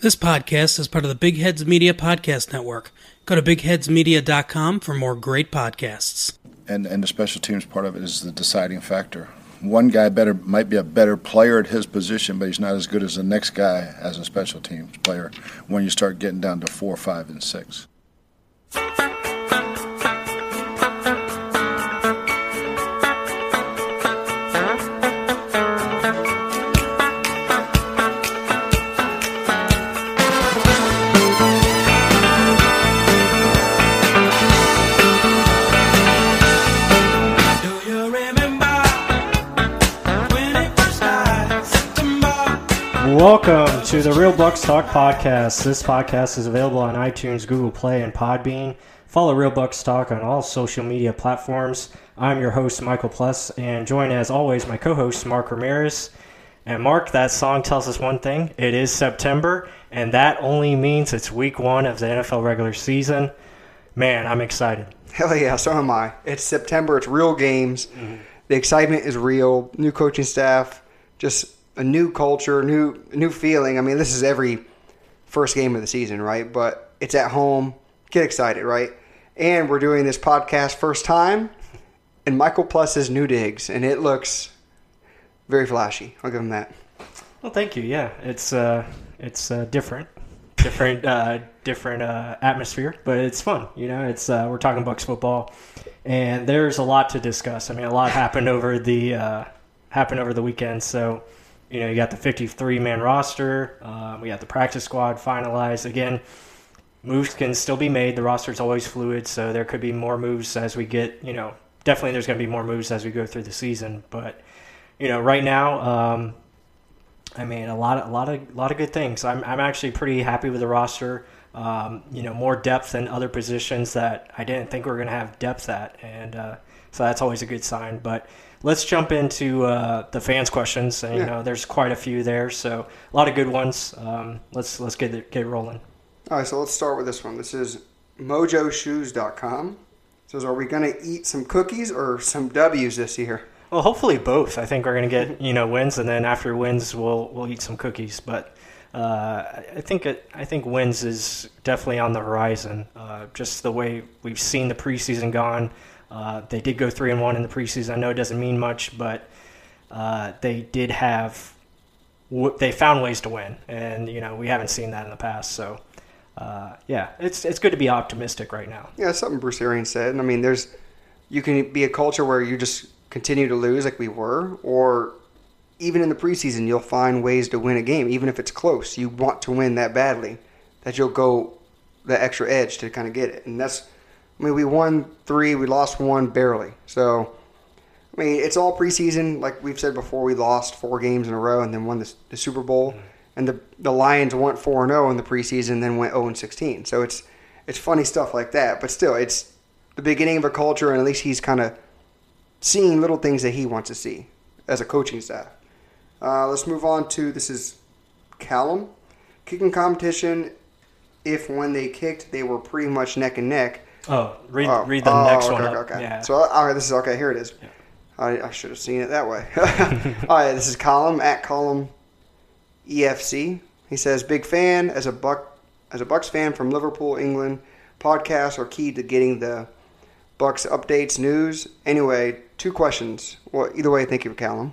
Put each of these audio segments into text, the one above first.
This podcast is part of the Big Heads Media Podcast Network. Go to bigheadsmedia.com for more great podcasts. And and the special teams part of it is the deciding factor. One guy better might be a better player at his position, but he's not as good as the next guy as a special teams player when you start getting down to four, five, and six. Welcome to the Real Bucs Talk podcast. This podcast is available on iTunes, Google Play, and Podbean. Follow Real Bucs Talk on all social media platforms. I'm your host, Michael Plus, and join as always my co host, Mark Ramirez. And Mark, that song tells us one thing it is September, and that only means it's week one of the NFL regular season. Man, I'm excited. Hell yeah, so am I. It's September, it's real games. Mm-hmm. The excitement is real. New coaching staff, just a new culture, new new feeling. I mean, this is every first game of the season, right? But it's at home. Get excited, right? And we're doing this podcast first time in Michael Plus's new digs, and it looks very flashy. I'll give him that. Well, thank you. Yeah, it's uh, it's uh, different, different, uh, different uh, atmosphere, but it's fun. You know, it's uh, we're talking Bucs football, and there's a lot to discuss. I mean, a lot happened over the uh, happened over the weekend. So, you know, you got the 53 man roster. Uh, we got the practice squad finalized again. Moves can still be made. The roster is always fluid, so there could be more moves as we get. You know, definitely there's going to be more moves as we go through the season, but you know, right now, um, I mean, a lot of a lot of a lot of good things. I'm I'm actually pretty happy with the roster. Um, you know, more depth in other positions that I didn't think we were going to have depth at, and uh, so that's always a good sign. But let's jump into uh, the fans' questions. And, you know, there's quite a few there, so a lot of good ones. Um, let's let's get it, get rolling. All right, so let's start with this one. This is mojoshoes.com. It says, Are we going to eat some cookies or some W's this year? Well, hopefully both. I think we're going to get you know wins, and then after wins, we'll we'll eat some cookies. But uh, I think it, I think wins is definitely on the horizon. Uh, just the way we've seen the preseason gone. Uh, they did go three and one in the preseason. I know it doesn't mean much, but uh, they did have they found ways to win, and you know we haven't seen that in the past. So uh, yeah, it's it's good to be optimistic right now. Yeah, something Bruce Arians said. I mean, there's you can be a culture where you just continue to lose like we were, or even in the preseason, you'll find ways to win a game, even if it's close. You want to win that badly, that you'll go the extra edge to kind of get it. And that's, I mean, we won three, we lost one barely. So, I mean, it's all preseason. Like we've said before, we lost four games in a row and then won the, the Super Bowl. And the the Lions went four and zero in the preseason, then went zero and sixteen. So it's it's funny stuff like that. But still, it's the beginning of a culture, and at least he's kind of seeing little things that he wants to see as a coaching staff. Uh, let's move on to this is Callum. Kicking competition, if when they kicked, they were pretty much neck and neck. Oh, read Oh, read the oh, next okay, one. Okay, okay. Yeah. So, all right, this is okay. Here it is. I, I should have seen it that way. all right, this is Callum at Callum EFC. He says, "Big fan as a buck as a Bucs fan from Liverpool, England. Podcasts are key to getting the Bucs updates, news. Anyway, two questions. Well, either way, thank you, Callum.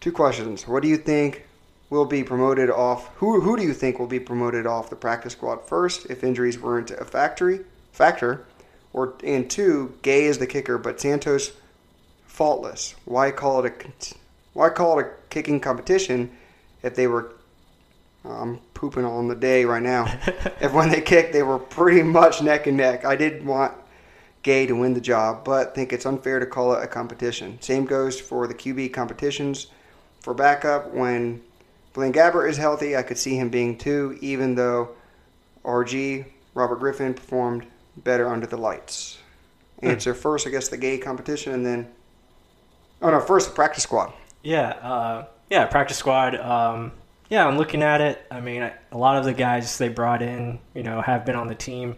Two questions. What do you think will be promoted off? Who who do you think will be promoted off the practice squad first if injuries weren't a factory factor? Or and two, Gay is the kicker, but Santos faultless. Why call it a why call it a kicking competition if they were? I'm pooping on the day right now. if when they kicked, they were pretty much neck and neck. I did want Gay to win the job, but think it's unfair to call it a competition. Same goes for the QB competitions. For backup, when Blaine Gabbert is healthy, I could see him being two, even though RG, Robert Griffin, performed better under the lights. Answer first, I guess, the gay competition, and then. Oh, no, first the practice squad. Yeah, uh, yeah, practice squad. Um, yeah, I'm looking at it. I mean, I, a lot of the guys they brought in, you know, have been on the team.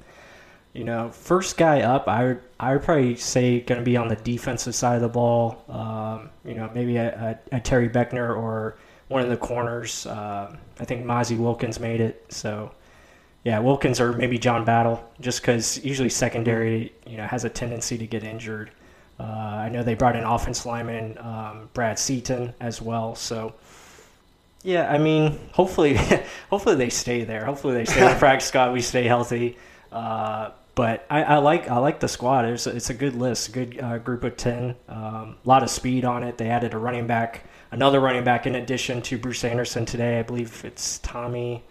You know, first guy up, I would I would probably say going to be on the defensive side of the ball. Um, you know, maybe a, a, a, Terry Beckner or one of the corners. Uh, I think Mazzi Wilkins made it. So, yeah, Wilkins or maybe John Battle, just because usually secondary, you know, has a tendency to get injured. Uh, I know they brought in offense lineman um, Brad Seaton as well. So, yeah, I mean, hopefully, hopefully they stay there. Hopefully they stay on practice squad. We stay healthy. Uh, but I, I, like I like the squad. It's a, it's a good list, good uh, group of ten. Um, a um, lot of speed on it. They added a running back, another running back in addition to Bruce Anderson today. I believe it's Tommy.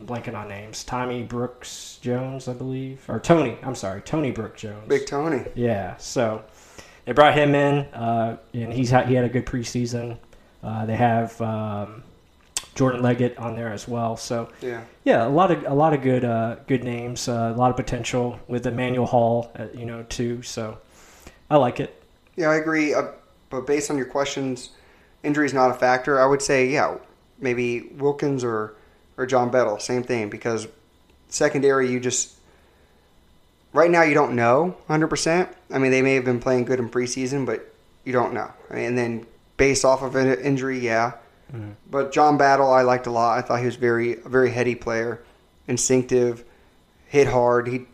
I'm blanking on names. Tommy Brooks Jones, I believe, or Tony. I'm sorry, Tony Brooks Jones. Big Tony. Yeah. So they brought him in, uh, and he's had, he had a good preseason. Uh, they have um, Jordan Leggett on there as well. So yeah, yeah, a lot of a lot of good uh, good names, uh, a lot of potential with Emmanuel Hall, uh, you know, too. So I like it. Yeah, I agree. Uh, but based on your questions, injury is not a factor. I would say, yeah, maybe Wilkins or or John Battle, same thing. Because secondary, you just right now you don't know 100%. I mean, they may have been playing good in preseason, but you don't know. and then based off of an injury, yeah. Mm-hmm. But John Battle, I liked a lot. I thought he was very, a very heady player, instinctive, hit hard. He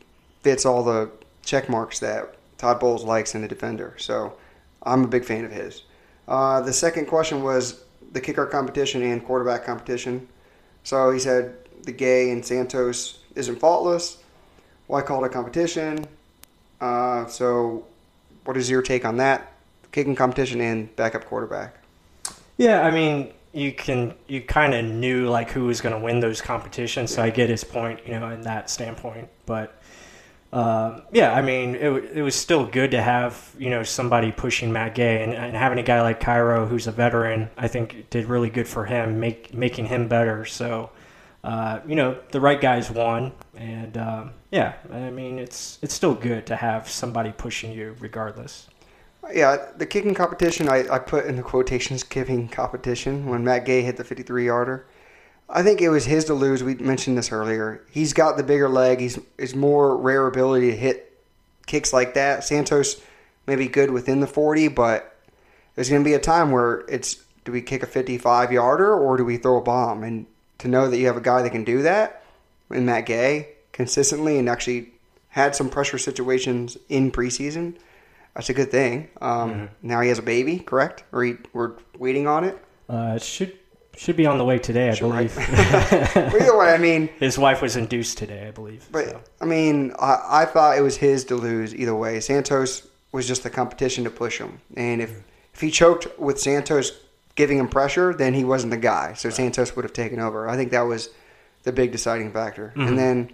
fits all the check marks that Todd Bowles likes in a defender. So I'm a big fan of his. Uh, the second question was the kicker competition and quarterback competition. So he said the Gay and Santos isn't faultless. Why call it a competition? Uh, so, what is your take on that? Kicking competition and backup quarterback. Yeah, I mean, you can you kind of knew like who was going to win those competitions. So I get his point, you know, in that standpoint. But uh, yeah, I mean, it, it was still good to have you know somebody pushing Matt Gay and, and, having a guy like Cairo who's a veteran. I think did really good for him, make making him better. So. Uh, you know the right guys won, and um, yeah, I mean it's it's still good to have somebody pushing you regardless. Yeah, the kicking competition I, I put in the quotations kicking competition when Matt Gay hit the 53 yarder. I think it was his to lose. We mentioned this earlier. He's got the bigger leg. He's is more rare ability to hit kicks like that. Santos may be good within the 40, but there's going to be a time where it's do we kick a 55 yarder or do we throw a bomb? And to know that you have a guy that can do that in Matt Gay consistently and actually had some pressure situations in preseason – that's a good thing. Um, mm-hmm. Now he has a baby, correct? Or he, we're waiting on it. Uh, it should should be on the way today, I should believe. Either way, I mean, his wife was induced today, I believe. But so. I mean, I, I, thought it was his to lose either way. Santos was just the competition to push him, and if if he choked with Santos giving him pressure, then he wasn't the guy. So right. Santos would have taken over. I think that was the big deciding factor. Mm-hmm. And then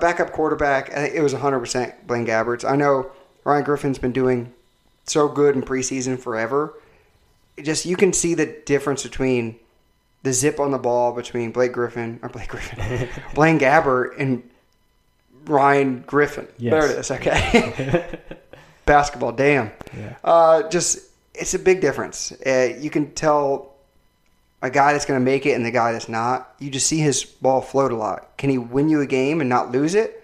backup quarterback, it was 100% Blaine Gabbert's. I know Ryan Griffin's been doing so good in preseason forever. Just you can see the difference between the zip on the ball between Blake Griffin or Blake Griffin, Blaine Gabbert and Ryan Griffin. Yes. There it is. Okay. Basketball, damn. Yeah. Uh, just it's a big difference. Uh, you can tell a guy that's going to make it and the guy that's not. You just see his ball float a lot. Can he win you a game and not lose it?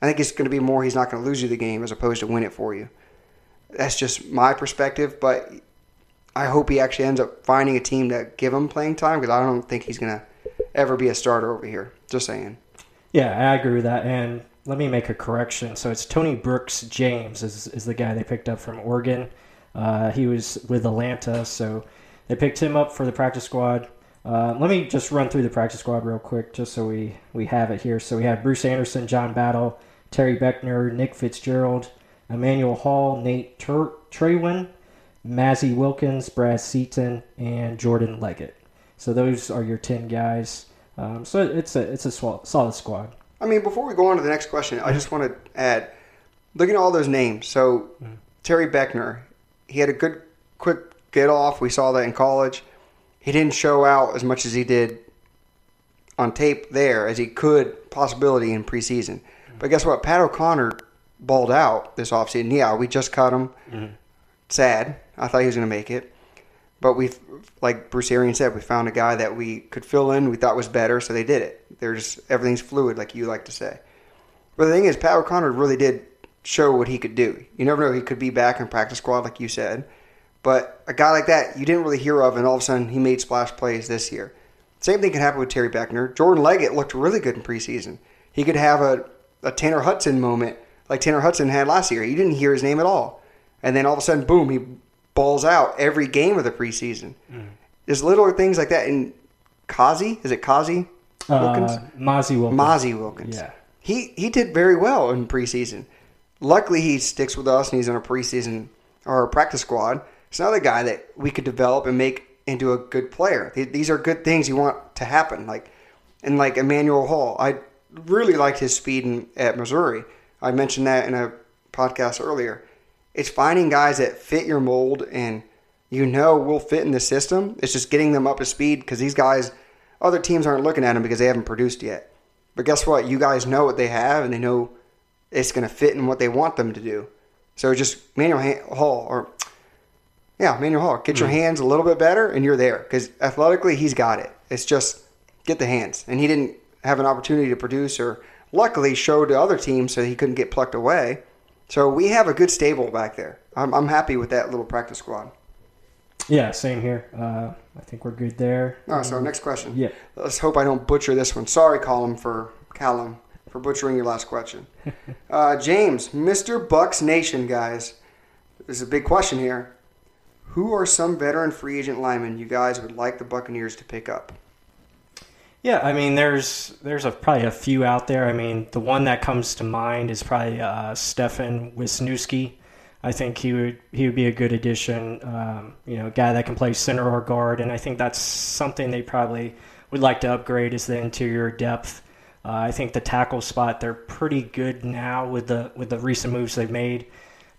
I think it's going to be more he's not going to lose you the game as opposed to win it for you. That's just my perspective, but I hope he actually ends up finding a team that give him playing time because I don't think he's to ever be a starter over here. Just saying. Yeah, I agree with that. And let me make a correction. So it's Tony Brooks James is, is the guy they picked up from Oregon. Uh, he was with Atlanta, so they picked him up for the practice squad. Uh, let me just run through the practice squad real quick, just so we, we have it here. So we have Bruce Anderson, John Battle, Terry Beckner, Nick Fitzgerald, Emmanuel Hall, Nate Tur- Trewyn, Mazzi Wilkins, Brad Seaton, and Jordan Leggett. So those are your ten guys. Um, so it's a it's a swell, solid squad. I mean, before we go on to the next question, I just want to add, looking at all those names. So mm. Terry Beckner, he had a good quick get off. We saw that in college. He didn't show out as much as he did on tape there as he could possibility in preseason. Mm. But guess what? Pat O'Connor balled out this offseason. Yeah, we just cut him. Mm-hmm. Sad. I thought he was going to make it. But we, like Bruce Arian said, we found a guy that we could fill in. We thought was better, so they did it. There's everything's fluid, like you like to say. But the thing is, Pat O'Connor really did show what he could do. You never know; he could be back in practice squad, like you said. But a guy like that, you didn't really hear of, and all of a sudden he made splash plays this year. Same thing can happen with Terry Beckner. Jordan Leggett looked really good in preseason. He could have a, a Tanner Hudson moment like Tanner Hudson had last year. You didn't hear his name at all. And then all of a sudden, boom, he balls out every game of the preseason. There's little things like that. And Kazi, is it Kazi Wilkins? Uh, Mazzi Wilkins. Mazzi Wilkins. Yeah. He he did very well in preseason. Luckily, he sticks with us and he's on a preseason or a practice squad. It's another guy that we could develop and make into a good player. These are good things you want to happen. Like and like Emmanuel Hall, I really liked his speed in, at Missouri. I mentioned that in a podcast earlier. It's finding guys that fit your mold and you know will fit in the system. It's just getting them up to speed because these guys, other teams aren't looking at them because they haven't produced yet. But guess what? You guys know what they have and they know it's going to fit in what they want them to do. So just Manuel Ha- Hall or yeah, Manuel Hall, get your mm-hmm. hands a little bit better and you're there because athletically he's got it. It's just get the hands, and he didn't have an opportunity to produce or luckily showed to other teams so he couldn't get plucked away. So we have a good stable back there. I'm, I'm happy with that little practice squad. Yeah, same here. Uh, I think we're good there. All right, so next question. Yeah. Let's hope I don't butcher this one. Sorry, Colin, for Callum for butchering your last question. uh, James, Mr. Bucs Nation, guys. This is a big question here. Who are some veteran free agent linemen you guys would like the Buccaneers to pick up? Yeah, I mean, there's there's a, probably a few out there. I mean, the one that comes to mind is probably uh, Stefan Wisniewski. I think he would he would be a good addition. Um, you know, a guy that can play center or guard, and I think that's something they probably would like to upgrade is the interior depth. Uh, I think the tackle spot they're pretty good now with the with the recent moves they've made.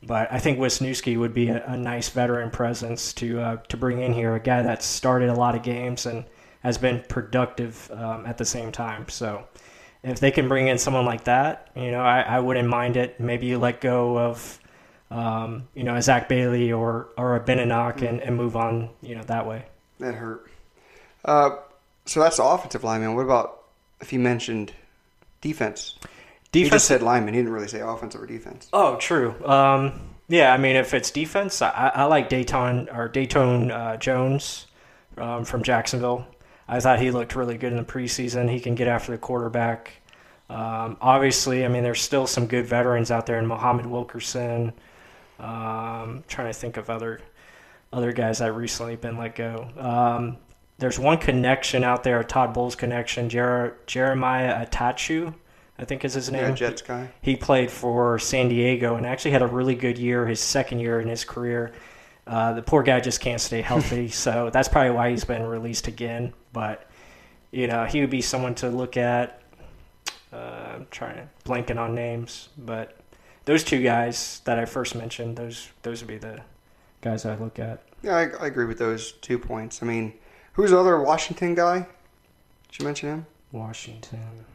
But I think Wisniewski would be a, a nice veteran presence to uh, to bring in here, a guy that started a lot of games and has been productive um, at the same time. So if they can bring in someone like that, you know, I, I wouldn't mind it. Maybe you let go of, um, you know, a Zach Bailey or or a Benenoch and, and move on, you know, that way. That hurt. Uh, so that's the offensive lineman. What about if he mentioned defense? He Defense. just said lineman. He didn't really say offensive or defense. Oh, true. Um, yeah, I mean, if it's defense, I, I like Dayton or Dayton uh, Jones um, from Jacksonville. I thought he looked really good in the preseason. He can get after the quarterback. Um, obviously, I mean, there's still some good veterans out there in Muhammad Wilkerson. Um, trying to think of other other guys that recently been let go. Um, there's one connection out there, a Todd Bowles connection, Jer- Jeremiah Attaochu, I think is his name. Yeah, Jets guy. He played for San Diego and actually had a really good year, his second year in his career. Uh, the poor guy just can't stay healthy, so that's probably why he's been released again. But you know, he would be someone to look at. Uh, I'm trying to blanking on names, but those two guys that I first mentioned, those those would be the guys I look at. Yeah, I, I agree with those two points. I mean, who's the other Washington guy? Did you mention him? Washington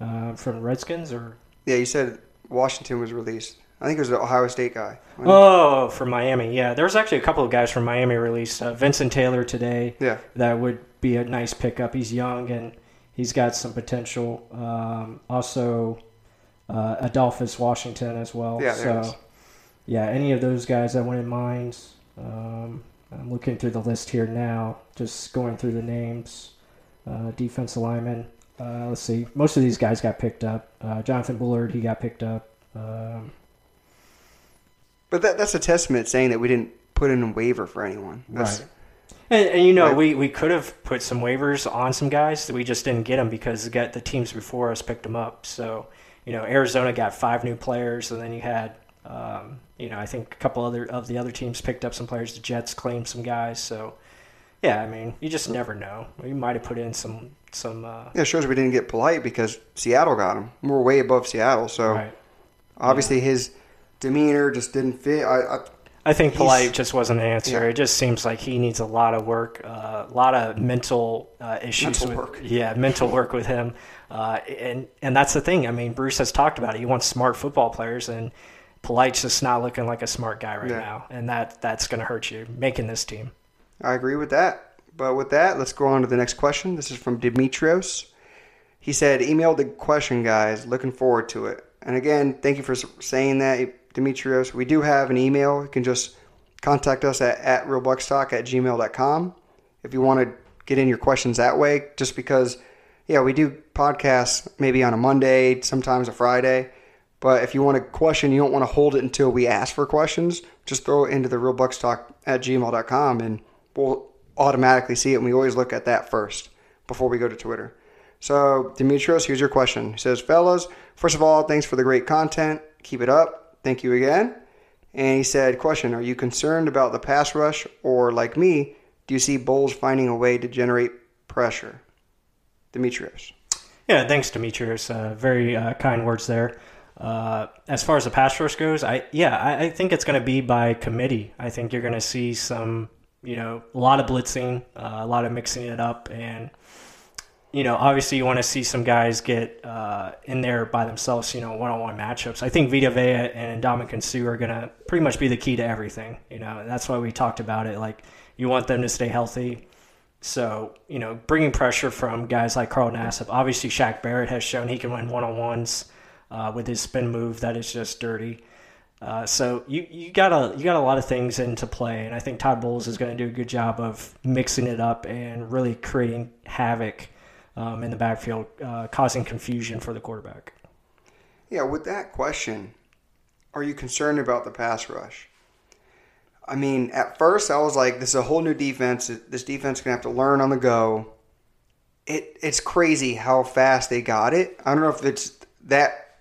uh, from Redskins or Yeah, you said Washington was released. I think it was the Ohio State guy. oh from Miami. Yeah, there was actually a couple of guys from Miami released. Uh, Vincent Taylor today. Yeah. that would be a nice pickup. He's young and he's got some potential. Um, also, uh, Adolphus Washington as well. Yeah, so yeah, any of those guys I went in mind. Um, I'm looking through the list here now, just going through the names. Uh, defense lineman. Uh, let's see. Most of these guys got picked up. Uh, Jonathan Bullard, he got picked up. Um, But that, that's a testament saying that we didn't put in a waiver for anyone. That's, Right. And, and you know, Right. we, we could have put some waivers on some guys. We just didn't get them because the, the teams before us picked them up. So, you know, Arizona got five new players, and then you had, um, you know, I think a couple other of the other teams picked up some players. The Jets claimed some guys. So, yeah, I mean, you just never know. We might have put in some some. Uh, Yeah, it shows we didn't get Polite because Seattle got him. We're way above Seattle, so right. obviously his demeanor just didn't fit. I, I I think Polite just wasn't an answer. Yeah. It just seems like he needs a lot of work, uh, a lot of mental uh, issues. Mental with, work. Yeah, mental work with him, uh, and and that's the thing. I mean, Bruce has talked about it. He wants smart football players, and Polite's just not looking like a smart guy right Yeah. now, and that that's going to hurt you making this team. I agree with that. But with that, let's go on to the next question. This is from Dimitrios. He said, "Emailed the question, guys. Looking forward to it." And again, thank you for saying that, Dimitrios. We do have an email. You can just contact us at, at realbucstalk at gmail.com if you want to get in your questions that way. Just because, yeah, we do podcasts maybe on a Monday, sometimes a Friday. But if you want a question, you don't want to hold it until we ask for questions, just throw it into the realbucstalk at gmail.com and we'll automatically see it. And we always look at that first before we go to Twitter. So, Demetrios, here's your question. He says, Fellas, first of all, thanks for the great content. Keep it up. Thank you again. And he said, Question Are you concerned about the pass rush, or like me, do you see Bowles finding a way to generate pressure? Demetrius. Yeah, thanks, Demetrius. Uh, very uh, kind words there. Uh, as far as the pass rush goes, I yeah, I, I think it's going to be by committee. I think you're going to see some, you know, a lot of blitzing, uh, a lot of mixing it up, and you know, obviously you want to see some guys get uh, in there by themselves, you know, one-on-one matchups. I think Vita Vea and Ndamukong Suh are going to pretty much be the key to everything. You know, and that's why we talked about it. Like, you want them to stay healthy. So, you know, bringing pressure from guys like Carl Nassib. Obviously, Shaq Barrett has shown he can win one-on-ones uh, with his spin move that is just dirty. Uh, so you, you got a you got a lot of things into play, and I think Todd Bowles is going to do a good job of mixing it up and really creating havoc um, in the backfield, uh, causing confusion for the quarterback. Yeah, with that question, are you concerned about the pass rush? I mean, at first I was like, this is a whole new defense. This defense is going to have to learn on the go. It It's crazy how fast they got it. I don't know if it's that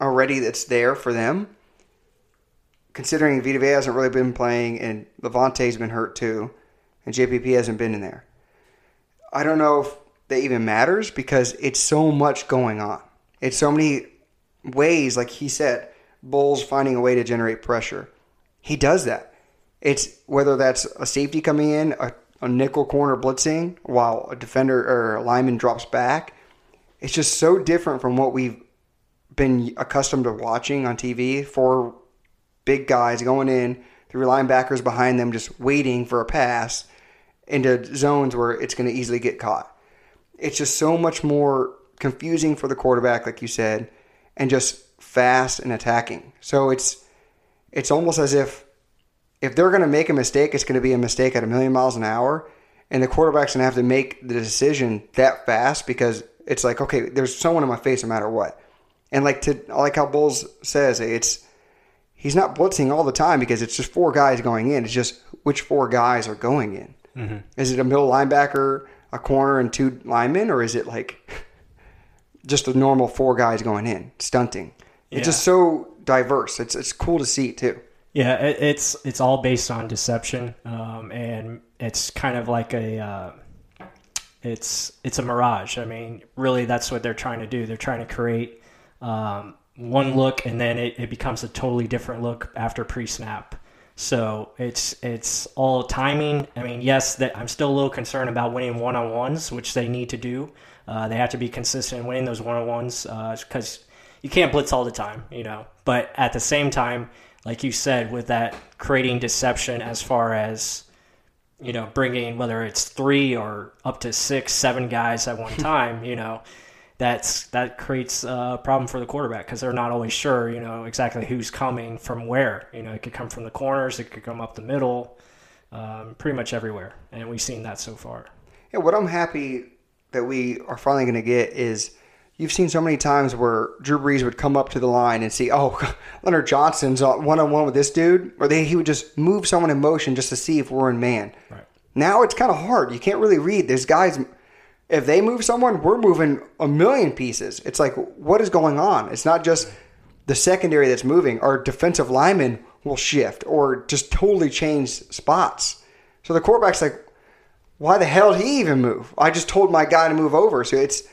already that's there for them. Considering Vita Vea hasn't really been playing and Lavonte's been hurt too, and JPP hasn't been in there. I don't know if that even matters because it's so much going on. It's so many ways, like he said, Bowles finding a way to generate pressure. He does that. It's whether that's a safety coming in, a, a nickel corner blitzing while a defender or a lineman drops back. It's just so different from what we've been accustomed to watching on TV. Four big guys going in, three linebackers behind them just waiting for a pass into zones where it's going to easily get caught. It's just so much more confusing for the quarterback, like you said, and just fast and attacking. So it's it's almost as if if they're going to make a mistake, it's going to be a mistake at a million miles an hour, and the quarterback's going to have to make the decision that fast because it's like, okay, there's someone in my face no matter what. And like to I like how Bowles says it's he's not blitzing all the time because it's just four guys going in. It's just which four guys are going in. Mm-hmm. Is it a middle linebacker, a corner, and two linemen, or is it like just a normal four guys going in stunting? It's just so diverse. It's it's cool to see too. Yeah, it, it's it's all based on deception, um, and it's kind of like a uh, it's it's a mirage. I mean, really, that's what they're trying to do. They're trying to create um, one look, and then it, it becomes a totally different look after pre-snap. So it's it's all timing. I mean, yes, that I'm still a little concerned about winning one on ones, which they need to do. Uh, they have to be consistent in winning those one on ones because you can't blitz all the time, you know. But at the same time, like you said, with that creating deception as far as you know, bringing whether it's three or up to six, seven guys at one time, you know, that's that creates a problem for the quarterback because they're not always sure, you know, exactly who's coming from where. You know, it could come from the corners, it could come up the middle, um, pretty much everywhere, and we've seen that so far. Yeah, what I'm happy that we are finally going to get is you've seen so many times where Drew Brees would come up to the line and see, oh, Leonard Johnson's one on one with this dude, or they, he would just move someone in motion just to see if we're in man. Right. Now it's kind of hard. You can't really read. There's guys, if they move someone, we're moving a million pieces. It's like, what is going on? It's not just the secondary that's moving. Our defensive linemen will shift or just totally change spots. So the quarterback's like, why the hell did he even move? I just told my guy to move over. So it's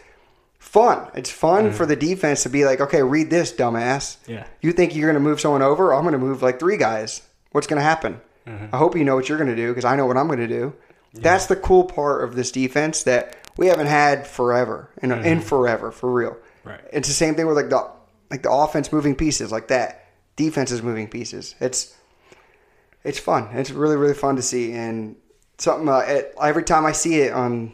fun. It's fun mm-hmm. for the defense to be like, okay, read this, dumbass. Yeah. You think you're going to move someone over? I'm going to move like three guys. What's going to happen? Mm-hmm. I hope you know what you're going to do because I know what I'm going to do. That's the cool part of this defense that we haven't had forever and in forever for real. Right. It's the same thing with like the like the offense moving pieces like that. Defense is moving pieces. It's it's fun. It's really really fun to see and something uh, it, every time I see it on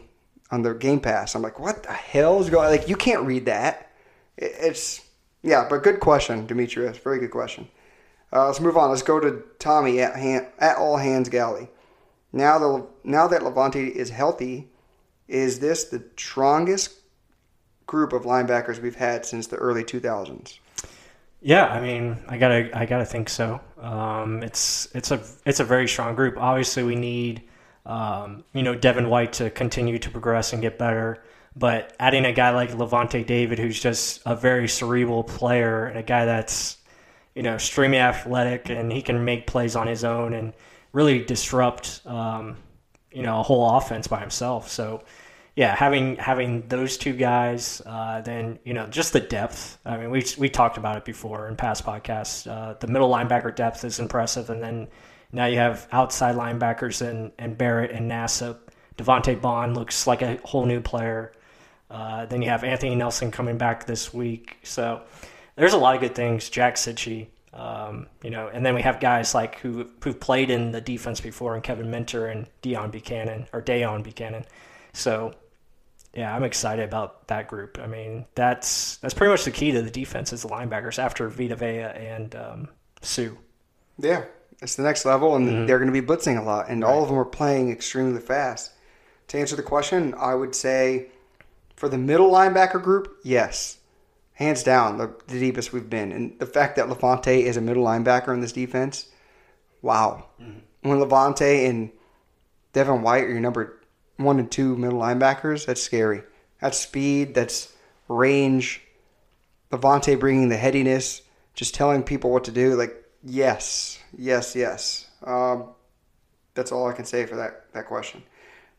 on the Game Pass, I'm like, what the hell is going? Like you can't read that. It, it's yeah, but good question, Demetrius. Very good question. Uh, let's move on. Let's go to Tommy at hand, at All Hands Galley. Now the now that Lavonte is healthy, is this the strongest group of linebackers we've had since the early 2000s? Yeah, I mean, I gotta, I gotta think so. Um, it's, it's a, it's a very strong group. Obviously, we need, um, you know, Devin White to continue to progress and get better. But adding a guy like Lavonte David, who's just a very cerebral player and a guy that's, you know, extremely athletic and he can make plays on his own and really disrupt, um, you know, a whole offense by himself. So, yeah, having having those two guys, uh, then you know just the depth. I mean, we we talked about it before in past podcasts. Uh, the middle linebacker depth is impressive, and then now you have outside linebackers and and Barrett and Nassib. Devante Bond looks like a whole new player. Uh, then you have Anthony Nelson coming back this week, so there's a lot of good things. Jack Cichy, um, you know, and then we have guys like who who've played in the defense before, and Kevin Minter and Dion Bucannon or Dayon Bucannon. So yeah, I'm excited about that group. I mean, that's that's pretty much the key to the defense is the linebackers after Vita Vea and um, Suh. Yeah, it's the next level, and they're going to be blitzing a lot, and all of them are playing extremely fast. To answer the question, I would say for the middle linebacker group, yes, hands down, the, the deepest we've been, and the fact that Lavonte is a middle linebacker in this defense, wow. When Lavonte and Devin White are your number one and two middle linebackers, that's scary. That's speed. That's range. Lavonte bringing the headiness, just telling people what to do. Like yes, yes, yes. Um, that's all I can say for that that question.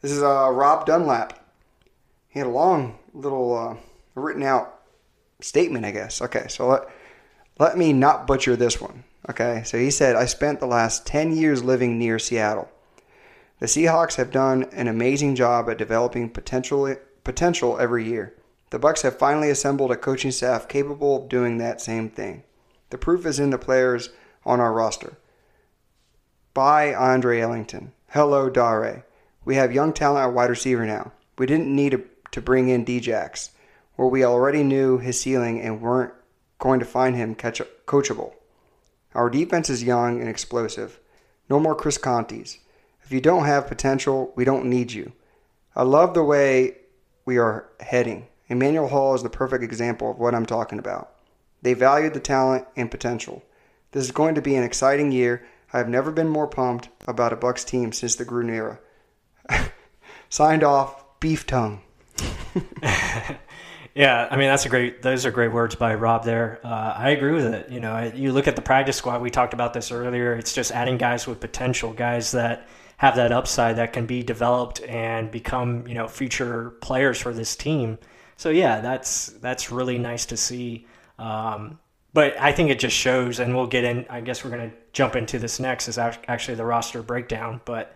This is uh, Rob Dunlap. He had a long little uh, written out statement, I guess. Okay, so let let me not butcher this one. Okay, so he said, I spent the last 10 years living near Seattle. The Seahawks have done an amazing job at developing potential potential every year. The Bucs have finally assembled a coaching staff capable of doing that same thing. The proof is in the players on our roster. Bye, Andre Ellington. Hello, Dare. We have young talent at wide receiver now. We didn't need to, to bring in Djax, where we already knew his ceiling and weren't going to find him catch, coachable. Our defense is young and explosive. No more Chris Contes. If you don't have potential, we don't need you. I love the way we are heading. Emmanuel Hall is the perfect example of what I'm talking about. They valued the talent and potential. This is going to be an exciting year. I have never been more pumped about a Bucs team since the Gruden era. Signed off, Beef Tongue. Yeah, I mean that's a great. Those are great words by Rob. There, uh, I agree with it. You know, you look at the practice squad. We talked about this earlier. It's just adding guys with potential, guys that have that upside that can be developed and become you know future players for this team. So yeah, that's that's really nice to see. Um, but I think it just shows, and we'll get in. I guess we're going to jump into this next. Is actually the roster breakdown, but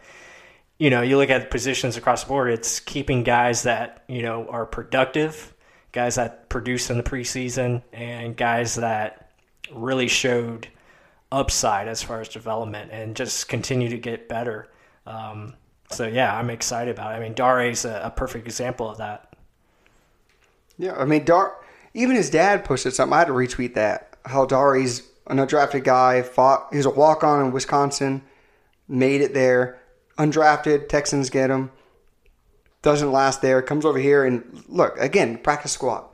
you know, you look at positions across the board. It's keeping guys that you know are productive guys that produced in the preseason and guys that really showed upside as far as development and just continue to get better. Um, so yeah, I'm excited about it. I mean, Dare's a, a perfect example of that. Yeah, I mean, Dar. Even his dad posted something. I had to retweet that. How Dari's an undrafted guy. Fought. He was a walk on in Wisconsin. Made it there. Undrafted. Texans get him. Doesn't last there. Comes over here and look again. Practice squad.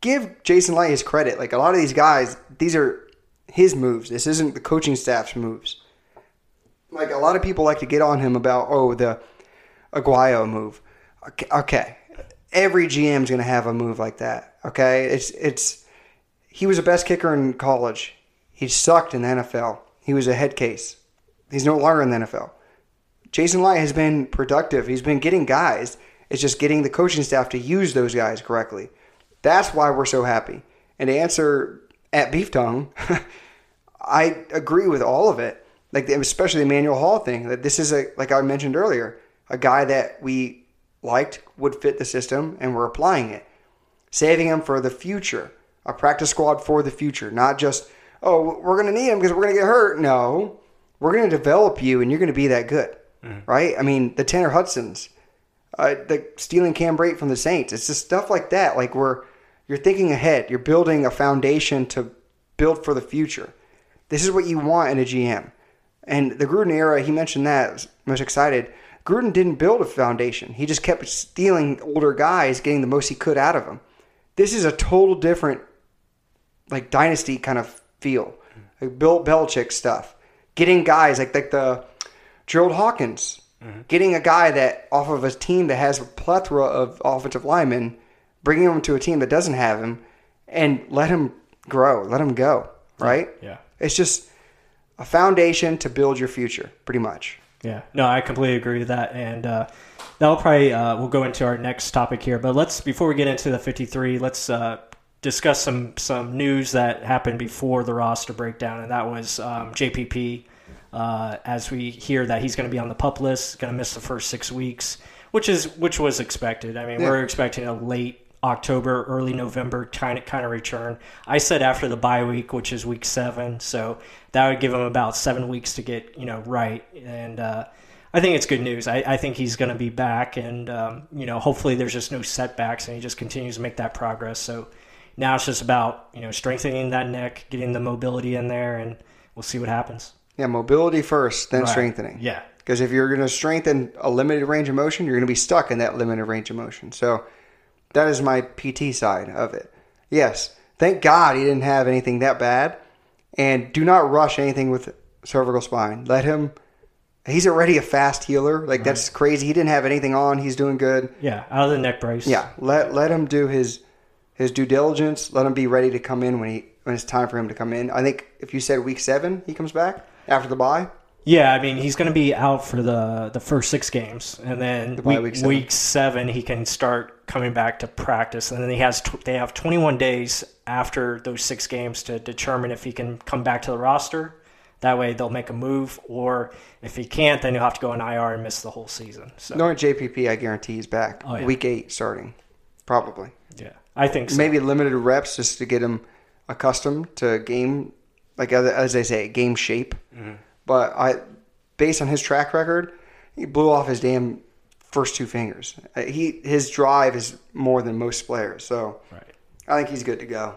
Give Jason Licht his credit. Like a lot of these guys, these are his moves. This isn't the coaching staff's moves. Like a lot of people like to get on him about oh the Aguayo move. Okay, okay. every GM's to have a move like that. Okay, it's it's. He was the best kicker in college. He sucked in the NFL. He was a head case. He's no longer in the NFL. Jason Licht has been productive. He's been getting guys. It's just getting the coaching staff to use those guys correctly. That's why we're so happy. And to answer at Beef Tongue, I agree with all of it. Like especially the Emmanuel Hall thing. That this is a like I mentioned earlier, a guy that we liked would fit the system, and we're applying it, saving him for the future. A practice squad for the future, not just oh we're to need him because we're to get hurt. No, we're to develop you, and you're to be that good, right? I mean the Tanner Hudsons, uh, the stealing Cam Brate from the Saints. It's just stuff like that. Like we're you're thinking ahead. You're building a foundation to build for the future. This is what you want in a GM. And the Gruden era, he mentioned that. Was most excited. Gruden didn't build a foundation. He just kept stealing older guys, getting the most he could out of them. This is a total different, like dynasty kind of feel, like Bill Belichick stuff. Getting guys like like the Jerald Hawkins, getting a guy that off of a team that has a plethora of offensive linemen, bringing him to a team that doesn't have him, and let him grow, let him go. Right? Yeah. It's just a foundation to build your future, pretty much. Yeah, no, I completely agree with that, and uh, that'll probably uh, we'll go into our next topic here. But let's before we get into the fifty three, let's uh, discuss some some news that happened before the roster breakdown, and that was um, JPP. Uh, as we hear that he's going to be on the pup list, going to miss the first six weeks, which is which was expected. I mean, Yeah. we're expecting a late October, early November kind of kind of return. I said after the bye week, which is week seven, so that would give him about seven weeks to get you know right. And uh, I think it's good news. I, I think he's going to be back, and um, you know hopefully there's just no setbacks, and he just continues to make that progress. So now it's just about you know strengthening that neck, getting the mobility in there, and we'll see what happens. Yeah, mobility first, then Right. strengthening. Yeah. Because if you're going to strengthen a limited range of motion, you're going to be stuck in that limited range of motion. So that is my PT side of it. Yes, thank God he didn't have anything that bad. And do not rush anything with cervical spine. Let him. He's already a fast healer. Like that's crazy. He didn't have anything on. He's doing good. Yeah, out of the neck brace. Yeah, let let him do his his due diligence. Let him be ready to come in when he when it's time for him to come in. I think if you said week seven he comes back after the bye. Yeah, I mean he's going to be out for the the first six games, and then bye week, week seven. week seven he can start coming back to practice, and then he has tw- they have 21 days after those six games to determine if he can come back to the roster. That way they'll make a move, or if he can't, then he'll have to go on IR and miss the whole season. So Knowing JPP, I guarantee he's back Oh, yeah. week eight starting, probably. yeah, I think so. Maybe limited reps just to get him accustomed to game, like as, as they say, game shape. Mm-hmm. But I, based on his track record, he blew off his damn first two fingers. Uh, He his drive is more than most players, so Right. I think he's good to go.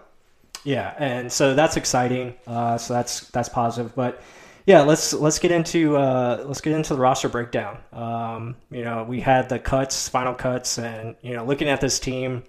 Yeah, and so that's exciting. Uh, so that's that's positive. But yeah, let's let's get into uh, let's get into the roster breakdown. Um, you know, we had the cuts, final cuts, and you know, looking at this team,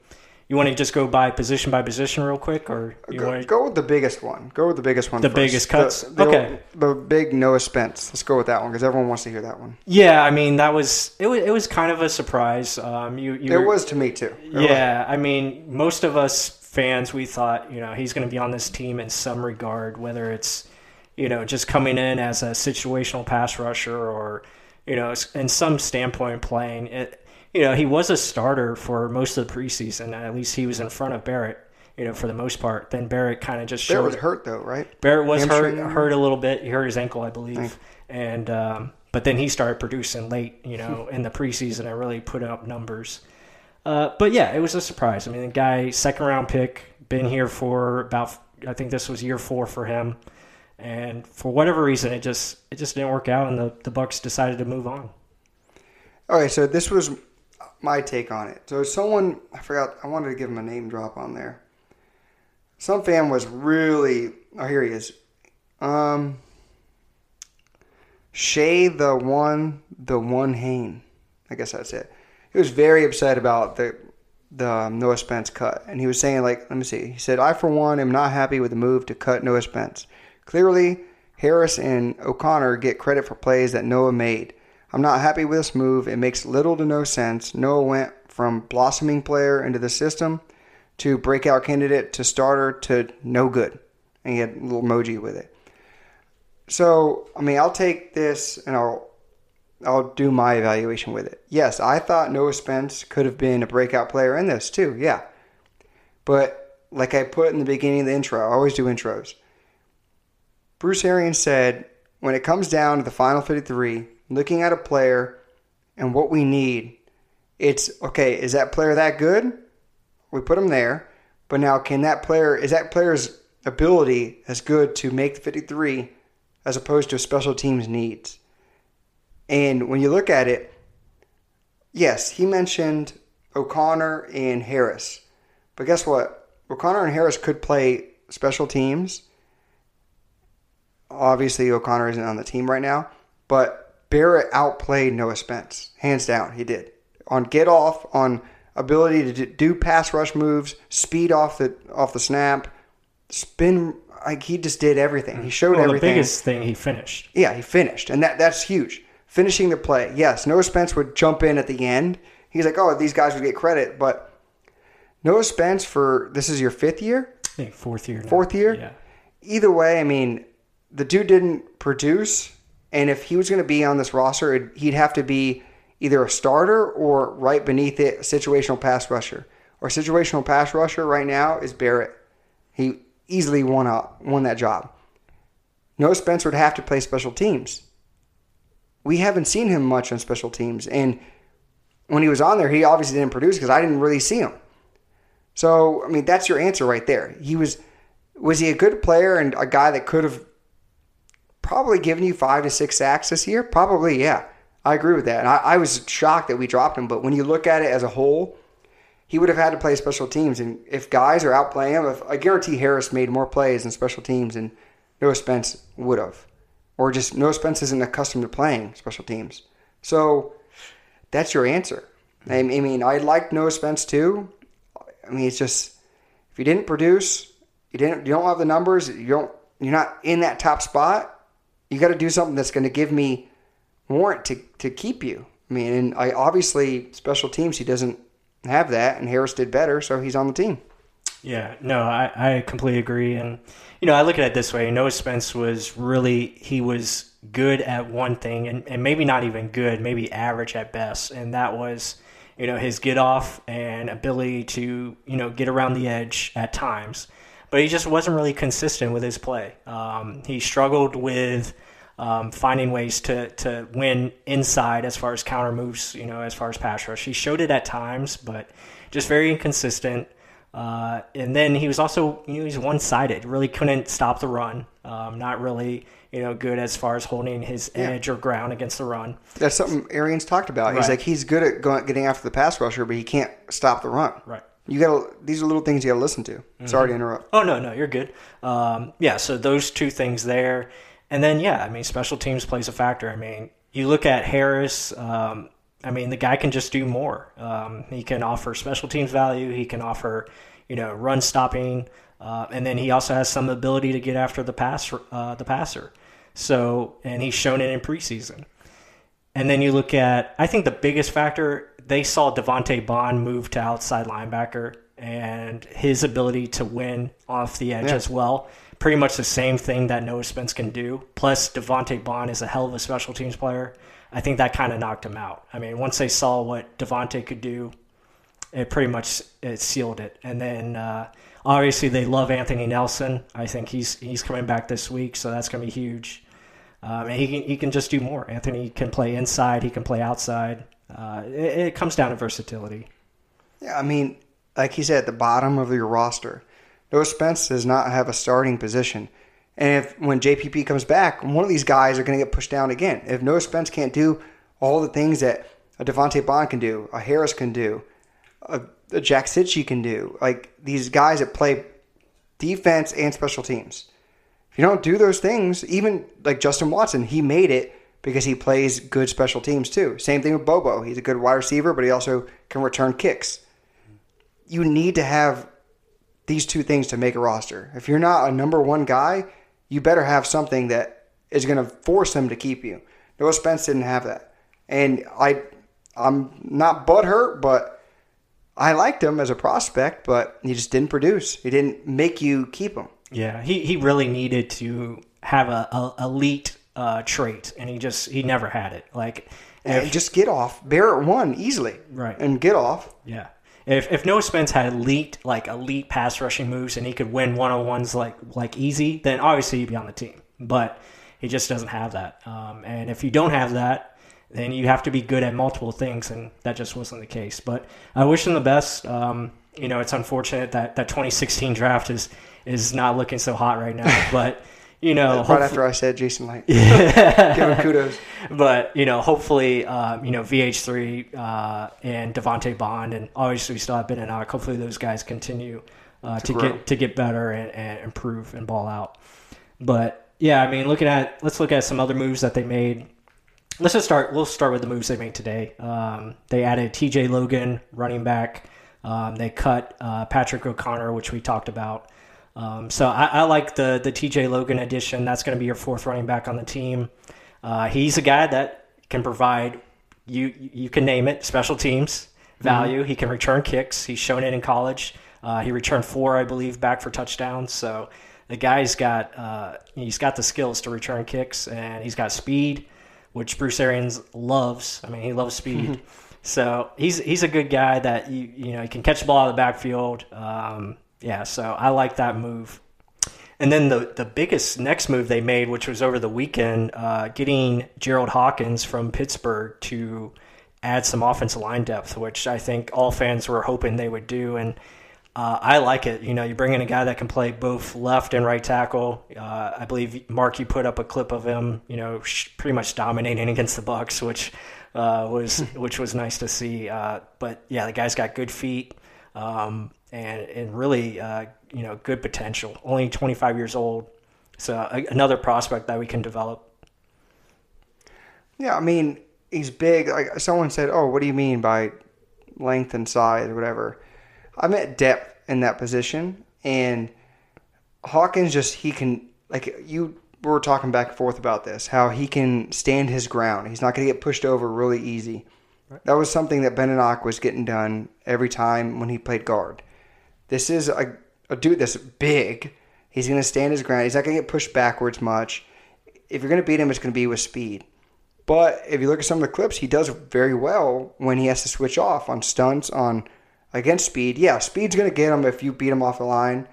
you want to just go by position by position real quick, or you Go, want to? go with the biggest one. Go with the biggest one. The first. biggest cuts? The, the, Okay. The big Noah Spence. Let's go with that one because everyone wants to hear that one. Yeah, I mean that was it. Was it was kind of a surprise. Um, you, you It were- was to me too. Yeah, I mean, most of us fans, we thought, you know, he's going to be on this team in some regard, whether it's, you know, just coming in as a situational pass rusher or, you know, in some standpoint playing it. You know, he was a starter for most of the preseason. At least he was in front of Barrett, you know, for the most part. Then Barrett kind of just Barrett showed was hurt though, right? Barrett was hurt, Hamstring? hurt a little bit. He hurt his ankle, I believe, and um, but then he started producing late, you know, in the preseason and really put up numbers. Uh, but yeah, it was a surprise. I mean, the guy, second round pick, been here for about, I think this was year four for him, and for whatever reason, it just it just didn't work out, and the the Bucs decided to move on. Okay, so this was my take on it. So someone I forgot I wanted to give him a name drop on there. Some fan was really oh here he is. Um Shay the one the one Hain. I guess that's it. He was very upset about the the um, Noah Spence cut. And he was saying like let me see. He said, I for one am not happy with the move to cut Noah Spence. Clearly Harris and O'Connor get credit for plays that Noah made. I'm not happy with this move. It makes little to no sense. Noah went from blossoming player into the system to breakout candidate to starter to no good. And he had a little emoji with it. So, I mean, I'll take this and I'll I'll do my evaluation with it. Yes, I thought Noah Spence could have been a breakout player in this too. Yeah. But like I put in the beginning of the intro, I always do intros. Bruce Arians said, when it comes down to the final 53, looking at a player and what we need, it's okay, is that player that good? We put him there. But now, can that player, is that player's ability as good to make the 53 as opposed to a special teams needs? And when you look at it, yes, he mentioned O'Connor and Harris. But guess what? O'Connor and Harris could play special teams. Obviously, O'Connor isn't on the team right now, but Barrett outplayed Noah Spence. Hands down, he did. On get off, on ability to do pass rush moves, speed off the off the snap, spin. Like he just did everything. He showed well, everything. The biggest thing he finished. Yeah, he finished, and that that's huge. Finishing the play. Yes, Noah Spence would jump in at the end. He's like, oh, these guys would get credit, but Noah Spence for this is your fifth year, I think fourth year. Now. fourth year. Yeah. Either way, I mean, the dude didn't produce, and if he was going to be on this roster, he'd have to be either a starter or right beneath it, situational pass rusher. Or situational pass rusher right now is Barrett. He easily won won that job. Noah Spence would have to play special teams. We haven't seen him much on special teams, and when he was on there, he obviously didn't produce because I didn't really see him. So, I mean, that's your answer right there. He was was he a good player and a guy that could have probably given you five to six sacks this year? Probably, yeah. I agree with that. And I, I was shocked that we dropped him, but when you look at it as a whole, he would have had to play special teams. And if guys are outplaying him, if, I guarantee Harris made more plays in special teams than Noah Spence would have. Or just Noah Spence isn't accustomed to playing special teams. So that's your answer. I mean, I like Noah Spence too. I mean, it's just if you didn't produce, you didn't, you don't have the numbers, you don't, you're not in that top spot. You got to do something that's going to give me warrant to to keep you. I mean, and I obviously special teams he doesn't have that, and Harris did better, so he's on the team. Yeah, no, I, I completely agree. And, you know, I look at it this way Noah Spence was really, he was good at one thing, and, and maybe not even good, maybe average at best. And that was, you know, his get off and ability to, you know, get around the edge at times. But he just wasn't really consistent with his play. Um, he struggled with um, finding ways to, to win inside as far as counter moves, you know, as far as pass rush. He showed it at times, but just very inconsistent. Uh, and then he was also, you know, he's one sided, really couldn't stop the run. Um, not really, you know, good as far as holding his edge or ground against the run. That's something Arians talked about. He's like he's good at going, getting after the pass rusher, but he can't stop the run. Right. You got to. These are little things you got to listen to. Sorry to interrupt. Oh no, no, you're good. Um, yeah, so those two things there, and then yeah, I mean, special teams plays a factor. I mean, you look at Harris. Um, I mean, the guy can just do more. Um, he can offer special teams value. He can offer, you know, run stopping, uh, and then he also has some ability to get after the pass, uh, the passer. So, and he's shown it in preseason. And then you look at, I think the biggest factor, they saw Devante Bond move to outside linebacker and his ability to win off the edge Yeah. as well. Pretty much the same thing that Noah Spence can do. Plus, Devante Bond is a hell of a special teams player. I think that kind of knocked him out. I mean, once they saw what Devante could do, it pretty much it sealed it. And then uh, obviously they love Anthony Nelson. I think he's he's coming back this week, so that's going to be huge. Um, and he can, he can just do more. Anthony can play inside. He can play outside. Uh, it, it comes down to versatility. Yeah, I mean, like he said, at the bottom of your roster, Noah Spence does not have a starting position. And if when JPP comes back, one of these guys are going to get pushed down again. If Noah Spence can't do all the things that a Devante Bond can do, a Harris can do, a, a Jack Cichy can do, like these guys that play defense and special teams. You don't do those things, even like Justin Watson, he made it because he plays good special teams too. Same thing with Bobo. He's a good wide receiver, but he also can return kicks. You need to have these two things to make a roster. If you're not a number one guy, you better have something that is going to force them to keep you. Noah Spence didn't have that. And I, I'm not butthurt, but I liked him as a prospect, but he just didn't produce. He didn't make you keep him. Yeah, he, he really needed to have a, a elite uh, trait, and he just he never had it. Like, And if, just get off. Barrett won easily. Right. And get off. yeah, if if Noah Spence had elite like elite pass rushing moves and he could win one on ones like like easy, then obviously he'd be on the team. But he just doesn't have that. Um, and if you don't have that, then you have to be good at multiple things, and that just wasn't the case. But I wish him the best. Um, you know, it's unfortunate that that 2016 draft is is not looking so hot right now, but. You know, Right hopefully- after I said Jason Licht. Give him kudos. but you know, hopefully, uh, you know, VH3 uh, and Devonte Bond, and obviously we still have Benenoch. Hopefully, those guys continue uh, to, grow. get to get better and, and improve and ball out. But yeah, I mean, looking at let's look at some other moves that they made. Let's just start. We'll start with the moves they made today. Um, they added T.J. Logan, running back. Um, they cut uh, Patrick O'Connor, which we talked about. Um, so I, I like the the T.J. Logan addition. That's going to be your fourth running back on the team. Uh, he's a guy that can provide you you can name it special teams value. He can return kicks. He's shown it in college. Uh, he returned four, I believe, back for touchdowns. So the guy's got uh, he's got the skills to return kicks, and he's got speed, which Bruce Arians loves. I mean, he loves speed. so he's he's a good guy that you you know he can catch the ball out of the backfield. Um, yeah, so I like that move. And then the the biggest next move they made, which was over the weekend, uh, getting Jerald Hawkins from Pittsburgh to add some offensive line depth, which I think all fans were hoping they would do. And uh, I like it. You know, you bring in a guy that can play both left and right tackle. Uh, I believe Mark, you put up a clip of him. You know, sh- pretty much dominating against the Bucs, which uh, was which was nice to see. Uh, but yeah, the guy's got good feet. Um, and, and really, uh, you know, good potential. Only 25 years old, so a, another prospect that we can develop. Yeah, I mean, he's big. Like someone said, "Oh, what do you mean by length and size or whatever?" I meant depth in that position, and Hawkins just he can like you were talking back and forth about this, how he can stand his ground. He's not going to get pushed over really easy. That was something that Benenoch was getting done every time when he played guard. This is a, a dude that's big. He's going to stand his ground. He's not going to get pushed backwards much. If you're going to beat him, it's going to be with speed. But if you look at some of the clips, he does very well when he has to switch off on stunts on against speed. Yeah, speed's going to get him if you beat him off the line.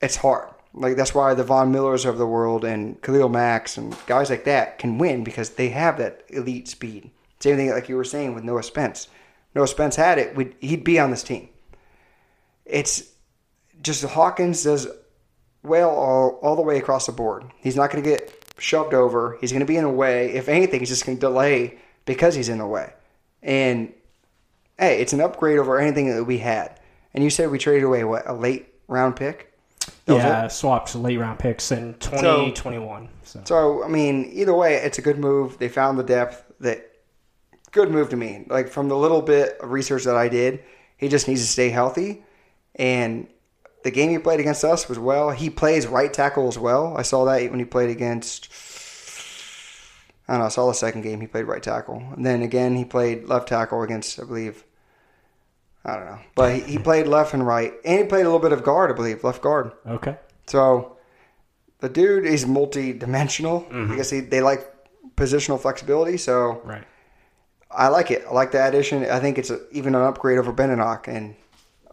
It's hard. Like that's why the Von Millers of the world and Khalil Mack and guys like that can win because they have that elite speed. Same thing like you were saying with Noah Spence. Noah Spence had it, he'd be on this team. It's just Hawkins does well all, all the way across the board. He's not going to get shoved over. He's going to be in a way. If anything, he's just going to delay because he's in the way. And hey, it's an upgrade over anything that we had. And you said we traded away what a late round pick. That yeah, swapped late round picks in 2021. So, So I mean, either way, it's a good move. They found the depth. That good move to me. Like from the little bit of research that I did, he just needs to stay healthy. And the game he played against us was well. He plays right tackle as well. I saw that when he played against. I don't know. I saw the second game he played right tackle, and then again he played left tackle against I believe. I don't know, but he, he played left and right, and he played a little bit of guard, I believe, left guard. okay. So the dude is multi-dimensional. Mm-hmm. I guess he, they like positional flexibility. So Right. I like it. I like the addition. I think it's a, even an upgrade over Benenoch, and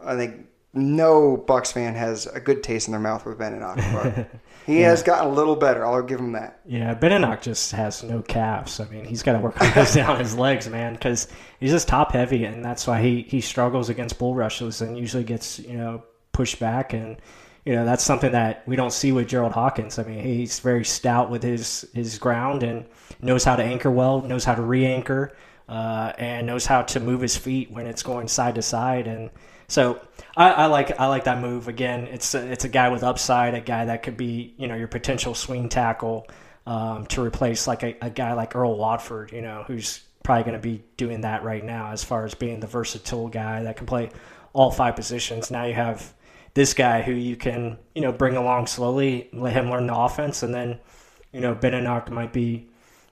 I think no Bucs fan has a good taste in their mouth with Benenoch. But he has gotten a little better. I'll give him that. Yeah, Benenoch just has no calves. I mean, he's got to work on those down his legs, man, because he's just top heavy, and that's why he, he struggles against bull rushes and usually gets you know pushed back, and you know that's something that we don't see with Jerald Hawkins. I mean, he's very stout with his his ground and knows how to anchor well, knows how to re-anchor, uh, and knows how to move his feet when it's going side to side, and so I, I like I like that move. Again, it's a, it's a guy with upside, a guy that could be you know your potential swing tackle um, to replace like a, a guy like Earl Watford, you know, who's probably going to be doing that right now as far as being the versatile guy that can play all five positions. Now you have this guy who you can you know bring along slowly, let him learn the offense, and then you know Benenoch might be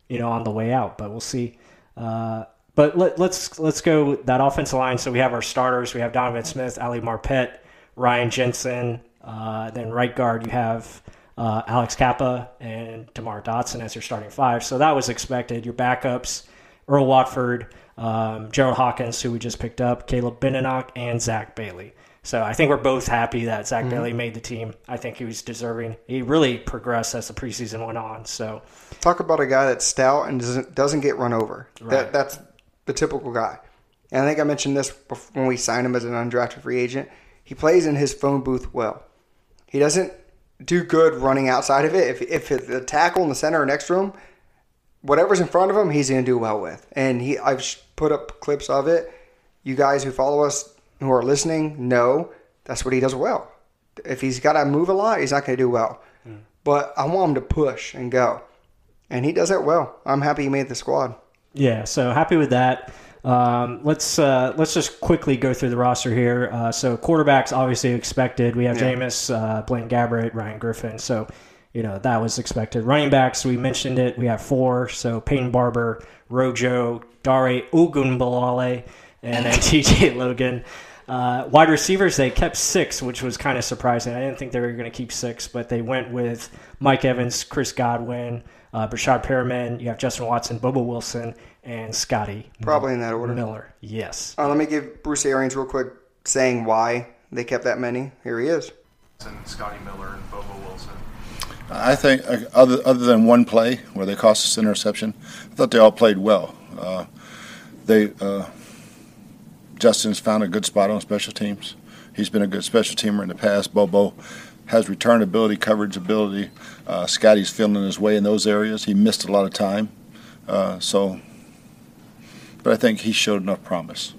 you know on the way out, but we'll see. Uh, but let, let's let's go that offensive line. So we have our starters. We have Donovan Smith, Ali Marpet, Ryan Jensen. Uh, then right guard you have uh, Alex Cappa and Demar Dotson as your starting five. So that was expected. Your backups: Earl Watford, um, Jerald Hawkins, who we just picked up, Caleb Benenoch, and Zach Bailey. So I think we're both happy that Zach mm-hmm. Bailey made the team. I think he was deserving. He really progressed as the preseason went on. So talk about a guy that's stout and doesn't doesn't get run over. Right. That that's the typical guy. And I think I mentioned this when we signed him as an undrafted free agent. He plays in his phone booth well. He doesn't do good running outside of it. If if the tackle in the center or next to him, whatever's in front of him, he's going to do well with. And he, I've put up clips of it. You guys who follow us who are listening know that's what he does well. If he's got to move a lot, he's not going to do well. Mm. But I want him to push and go, and he does that well. I'm happy he made the squad. Yeah, so happy with that. Um, let's uh, let's just quickly go through the roster here. Uh, so quarterbacks obviously expected. We have yeah. Jameis, uh, Blaine Gabbert, Ryan Griffin. So you know that was expected. Running backs, we mentioned it. We have four. So Peyton Barber, Rojo, Dare Ogunbowale, and then T.J. Logan. Uh, wide receivers, they kept six, which was kind of surprising. I didn't think they were going to keep six, but they went with Mike Evans, Chris Godwin, uh, Breshad Perriman. You have Justin Watson, Bobo Wilson, and Scotty. Probably in that order. Miller. Yes. Uh, let me give Bruce Arians real quick saying why they kept that many. Here he is. And Scotty Miller and Bobo Wilson. I think uh, other other than one play where they cost us an interception, I thought they all played well. Uh, they uh, Justin's found a good spot on special teams. He's been a good special teamer in the past. Bobo has return ability, coverage ability. Uh, Scotty's feeling his way in those areas. He missed a lot of time, uh, so. But I think he showed enough promise.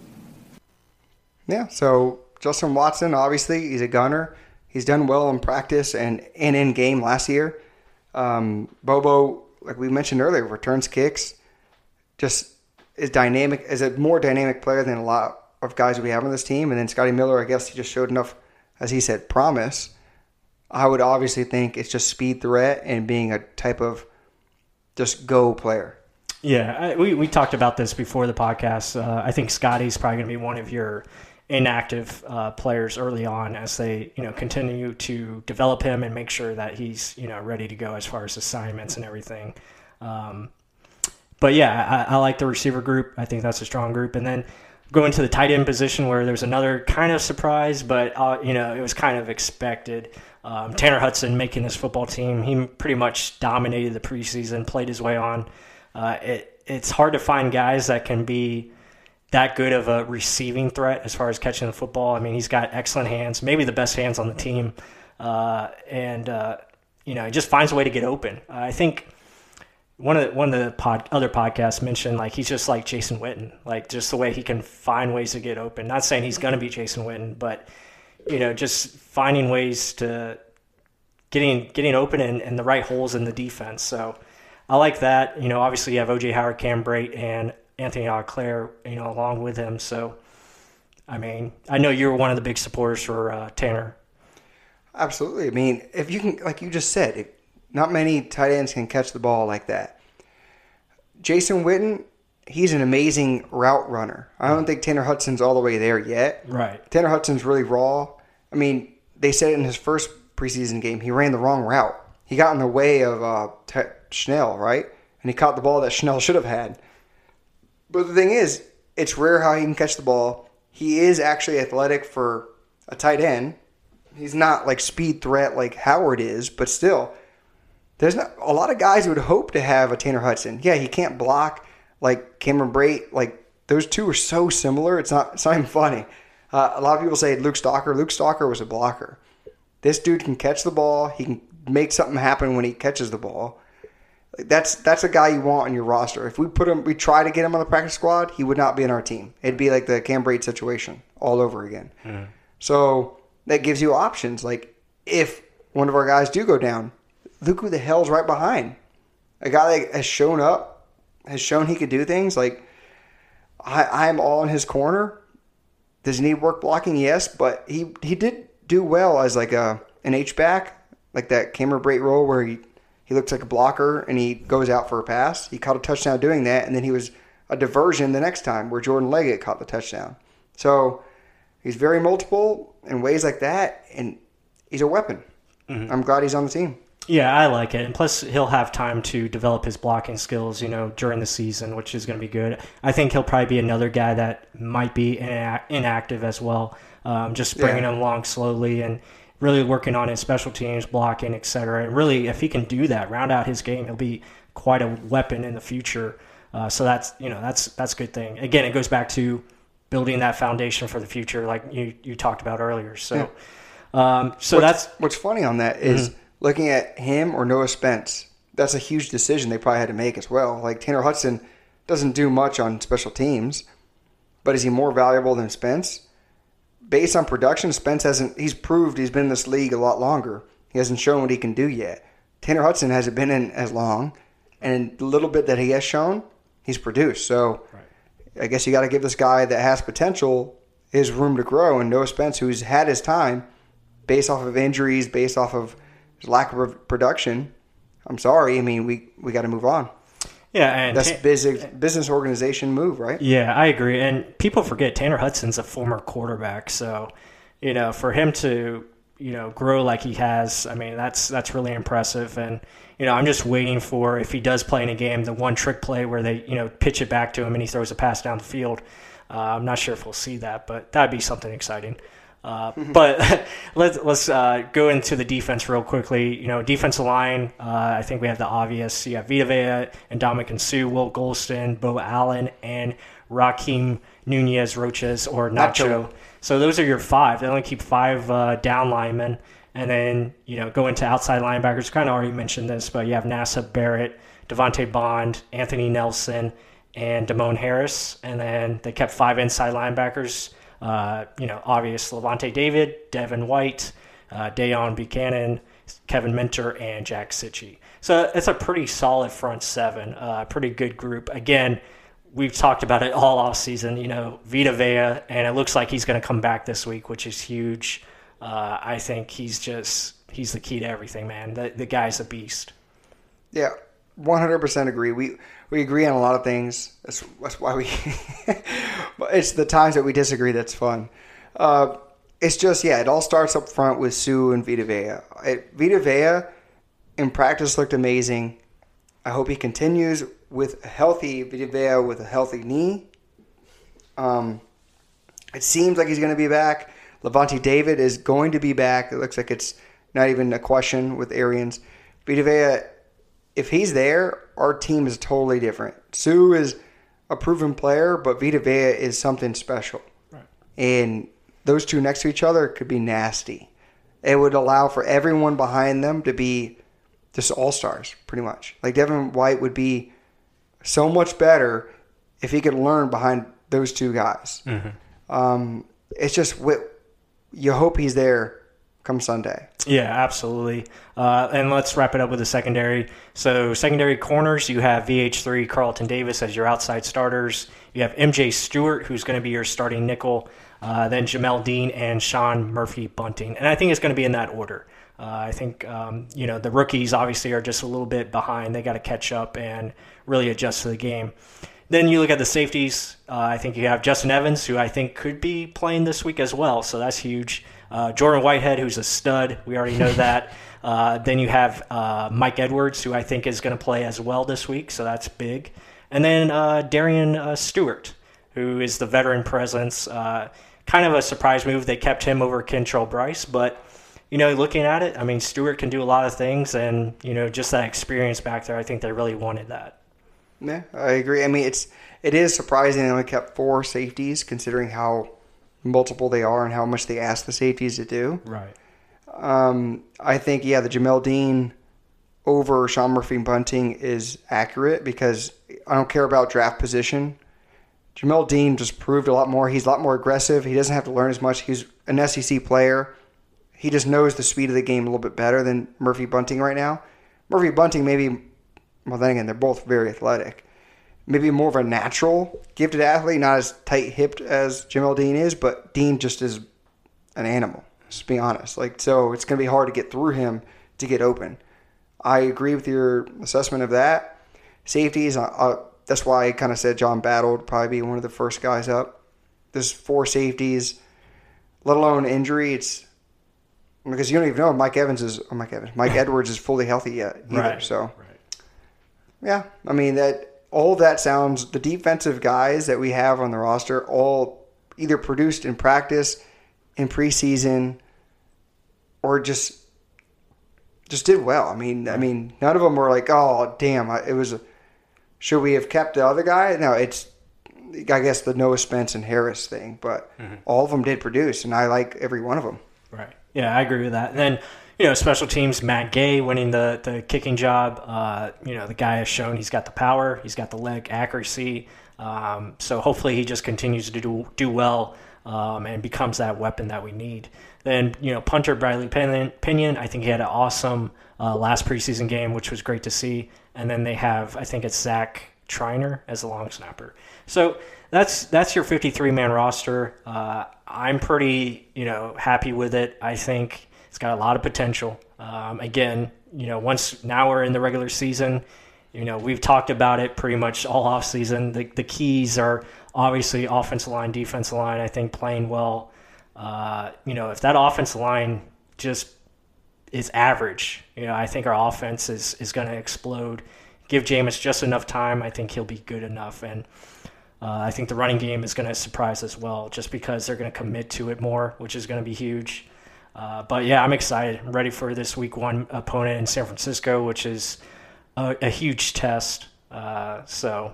Yeah. So Justin Watson, obviously, he's a gunner. He's done well in practice and, and in game last year. Um, Bobo, like we mentioned earlier, returns kicks. Just is dynamic, is a more dynamic player than a lot of guys we have on this team. And then Scotty Miller, I guess he just showed enough, as he said, promise. I would obviously think it's just speed threat and being a type of just go player. Yeah, I, we, we talked about this before the podcast. Uh, I think Scotty's probably going to be one of your inactive uh, players early on as they you know continue to develop him and make sure that he's you know ready to go as far as assignments and everything. Um, but yeah, I, I, like the receiver group. I think that's a strong group. And then going to the tight end position where there's another kind of surprise, but uh, you know it was kind of expected. Um, Tanner Hudson making this football team, he pretty much dominated the preseason, played his way on. Uh, it, it's hard to find guys that can be that good of a receiving threat as far as catching the football. I mean, he's got excellent hands, maybe the best hands on the team, uh, and uh, you know he just finds a way to get open. I think one of the, one of the pod, other podcasts mentioned like he's just like Jason Witten, like just the way he can find ways to get open. Not saying he's going to be Jason Witten, but you know, just finding ways to getting getting open and, the right holes in the defense. So I like that. You know, obviously you have OJ Howard, Cam Brate, and Anthony Auclair, you know, along with him. So I mean, I know you're one of the big supporters for uh, Tanner. Absolutely. I mean, if you can, like you just said, not many tight ends can catch the ball like that. Jason Witten, he's an amazing route runner. I don't think Tanner Hudson's all the way there yet. Right. Tanner Hudson's really raw. I mean, they said in his first preseason game he ran the wrong route. He got in the way of uh, T- Schnell, right? And he caught the ball that Schnell should have had. But the thing is, it's rare how he can catch the ball. He is actually athletic for a tight end. He's not like speed threat like Howard is, but still, there's not a lot of guys who would hope to have a Tanner Hudson. Yeah, he can't block like Cameron Brate. Like those two are so similar. It's not. It's not even funny. Uh, a lot of people say Luke Stocker. Luke Stocker was a blocker. This dude can catch the ball. He can make something happen when he catches the ball. That's that's a guy you want on your roster. If we put him, we try to get him on the practice squad, he would not be in our team. It'd be like the Cam Brate situation all over again. Mm. So that gives you options. Like if one of our guys do go down, look who the hell's right behind. A guy that has shown up, has shown he could do things. Like I, I'm all in his corner. Does he need work blocking? Yes, but he he did do well as like a an H back, like that Cameron Brate role where he he looks like a blocker and he goes out for a pass. He caught a touchdown doing that, and then he was a diversion the next time where Jordan Leggett caught the touchdown. So he's very multiple in ways like that, and he's a weapon. Mm-hmm. I'm glad he's on the team. Yeah, I like it. And plus, he'll have time to develop his blocking skills, you know, during the season, which is going to be good. I think he'll probably be another guy that might be ina- inactive as well. Um, just bringing Yeah. him along slowly and really working on his special teams, blocking, etc. And really, if he can do that, round out his game, he'll be quite a weapon in the future. Uh, so that's you know that's that's a good thing. Again, it goes back to building that foundation for the future, like you you talked about earlier. So, um, so what's, that's what's funny on that is looking at him or Noah Spence. That's a huge decision they probably had to make as well. Like Tanner Hudson doesn't do much on special teams, but is he more valuable than Spence? Based on production, Spence hasn't. He's proved he's been in this league a lot longer. He hasn't shown what he can do yet. Tanner Hudson hasn't been in as long, and the little bit that he has shown, he's produced. So, I guess you got to give this guy that has potential his room to grow. And Noah Spence, who's had his time, based off of injuries, based off of lack of production. I'm sorry. I mean, we we got to move on. yeah, and That's business business organization move, right? Yeah, I agree. And people forget Tanner Hudson's a former quarterback, so you know, for him to you know grow like he has, I mean, that's that's really impressive. And you know, I'm just waiting for if he does play in a game, the one trick play where they you know pitch it back to him and he throws a pass down the field. Uh, I'm not sure if we'll see that, but that'd be something exciting. Uh, but let's let's uh, go into the defense real quickly. You know, defensive line. Uh, I think we have the obvious. You have Vita Vea and Ndamukong Suh, Will Gholston, Beau Allen, and Rakeem Nunez Roches or Nacho. Nacho. So those are your five. They only keep five uh, down linemen, and then you know go into outside linebackers. Kind of already mentioned this, but you have NASA Barrett, Devante Bond, Anthony Nelson, and Demone Harris, and then they kept five inside linebackers. Uh, you know, obvious Lavonte David, Devin White, uh, Deone Bucannon, Kevin Minter, and Jack Cichy. So it's a pretty solid front seven, uh, pretty good group. Again, we've talked about it all off season. You know, Vita Vea, and it looks like he's going to come back this week, which is huge. Uh, I think he's just he's the key to everything, man. The the guy's a beast. Yeah, 100% agree. We we agree on a lot of things. That's, that's why we. it's the times that we disagree that's fun. Uh, it's just yeah, it all starts up front with Suh and Vita Vea. It, Vita Vea in practice looked amazing. I hope he continues with a healthy Vita Vea with a healthy knee. Um, it seems like he's going to be back. Lavonte David is going to be back. It looks like it's not even a question with Arians. Vita Vea, if he's there, our team is totally different. Suh is a proven player, but Vita Vea is something special. And those two next to each other could be nasty. It would allow for everyone behind them to be just all stars, pretty much. Like Devin White would be so much better if he could learn behind those two guys. Um, it's just wi- you hope he's there come Sunday. Yeah, absolutely. Uh, and let's wrap it up with the secondary. So, secondary corners, you have VH3 Carlton Davis as your outside starters. You have MJ Stewart, who's going to be your starting nickel. Uh, then Jamel Dean and Sean Murphy Bunting. And I think it's going to be in that order. Uh, I think, um, you know, the rookies obviously are just a little bit behind. They got to catch up and really adjust to the game. Then you look at the safeties. Uh, I think you have Justin Evans, who I think could be playing this week as well, so that's huge. Uh, Jordan Whitehead, who's a stud. We already know that. Uh, then you have uh, Mike Edwards, who I think is going to play as well this week, so that's big. And then uh, Darian uh, Stewart, who is the veteran presence. Uh, kind of a surprise move. They kept him over Kentrell Brice, but you know, looking at it, I mean, Stewart can do a lot of things, and you know, just that experience back there, I think they really wanted that. Yeah, I agree. I mean, it's it is surprising they only kept four safeties, considering how multiple they are and how much they ask the safeties to do. Right. Um, I think yeah, the Jamel Dean over Sean Murphy Bunting is accurate because I don't care about draft position. Jamel Dean just proved a lot more. He's a lot more aggressive. He doesn't have to learn as much. He's an SEC player. He just knows the speed of the game a little bit better than Murphy Bunting right now. Murphy Bunting maybe well then again they're both very athletic. Maybe more of a natural gifted athlete, not as tight hipped as Jamel Dean is, but Dean just is an animal. Just be honest. Like so, it's gonna be hard to get through him to get open. I agree with your assessment of that. Safeties, uh, uh, that's why I kind of said John Battle would probably be one of the first guys up. There's four safeties, let alone injury. It's because you don't even know if Mike Evans is oh, Mike Evans, Mike Edwards is fully healthy yet either. Right. So Right. yeah, I mean that all that sounds the defensive guys that we have on the roster all either produced in practice, in preseason, or just just did well. I mean, I mean, none of them were like, oh damn, it was. A, should we have kept the other guy? No, it's I guess the Noah Spence and Harris thing, but mm-hmm. all of them did produce, and I like every one of them. Right. Yeah, I agree with that. And then, you know, special teams, Matt Gay winning the, the kicking job. Uh, you know, the guy has shown he's got the power, he's got the leg accuracy. Um, so hopefully he just continues to do, do well um, and becomes that weapon that we need. Then, you know, punter Bradley Pinion, I think he had an awesome uh, last preseason game, which was great to see. And then they have, I think it's Zach Triner as a long snapper. So that's that's your 53 man roster. Uh, I'm pretty you know happy with it. I think it's got a lot of potential. Um, again, you know, once now we're in the regular season, you know we've talked about it pretty much all off season. The the keys are obviously offensive line, defensive line. I think playing well. Uh, you know, if that offensive line just is average. You know, I think our offense is, is going to explode. Give Jameis just enough time. I think he'll be good enough. And uh, I think the running game is going to surprise as well, just because they're going to commit to it more, which is going to be huge. Uh, but yeah, I'm excited. I'm ready for this week one opponent in San Francisco, which is a, a huge test. Uh, so,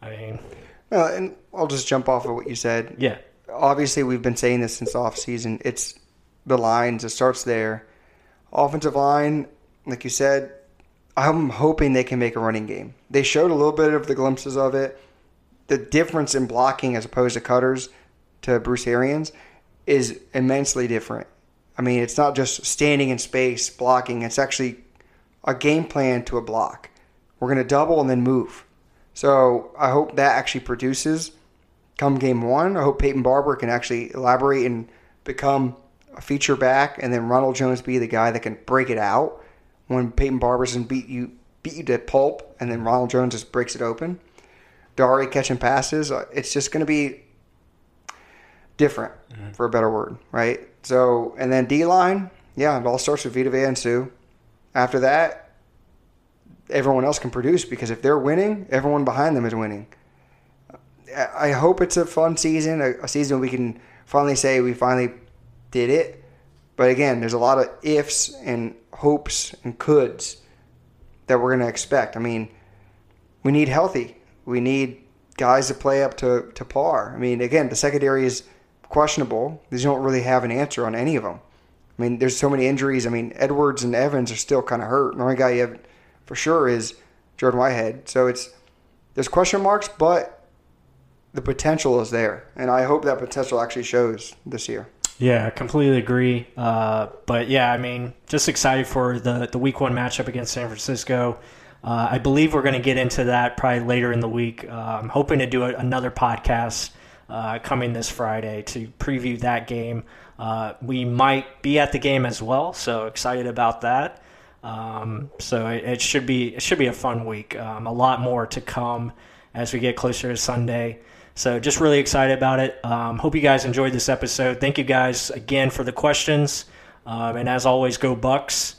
I mean, Uh, and I'll just jump off of what you said. yeah, obviously we've been saying this since off season. It's the lines. It starts there. Offensive line, like you said, I'm hoping they can make a running game. They showed a little bit of the glimpses of it. The difference in blocking as opposed to cutters to Bruce Arians is immensely different. I mean, it's not just standing in space blocking. It's actually a game plan to a block. We're going to double and then move. So I hope that actually produces come game one. I hope Peyton Barber can actually elaborate and become a feature back, and then Ronald Jones be the guy that can break it out when Peyton Barber's and beat you beat you to pulp, and then Ronald Jones just breaks it open. Dari catching passes. uh, It's just going to be different, for a better word, right? So, and then D line, yeah, it all starts with Vita Vea and Suh. After that, everyone else can produce because if they're winning, everyone behind them is winning. I hope it's a fun season, a season we can finally say we finally did it. But again, there's a lot of ifs and hopes and coulds that we're going to expect. I mean, we need healthy. We need guys to play up to, to par. I mean, again, the secondary is questionable. They don't really have an answer on any of them. I mean, there's so many injuries. I mean, Edwards and Evans are still kind of hurt. The only guy you have for sure is Jordan Whitehead. So it's there's question marks, but the potential is there, and I hope that potential actually shows this year. Yeah, completely agree. Uh, but yeah, I mean, just excited for the the week one matchup against San Francisco. Uh, I believe we're going to get into that probably later in the week. Uh, I'm hoping to do a, another podcast uh, coming this Friday to preview that game. Uh, we might be at the game as well, so excited about that. Um, so it, it should be it should be a fun week. Um, a lot more to come as we get closer to Sunday. So just really excited about it. Um, hope you guys enjoyed this episode. Thank you guys again for the questions. Um, and as always, go Bucs.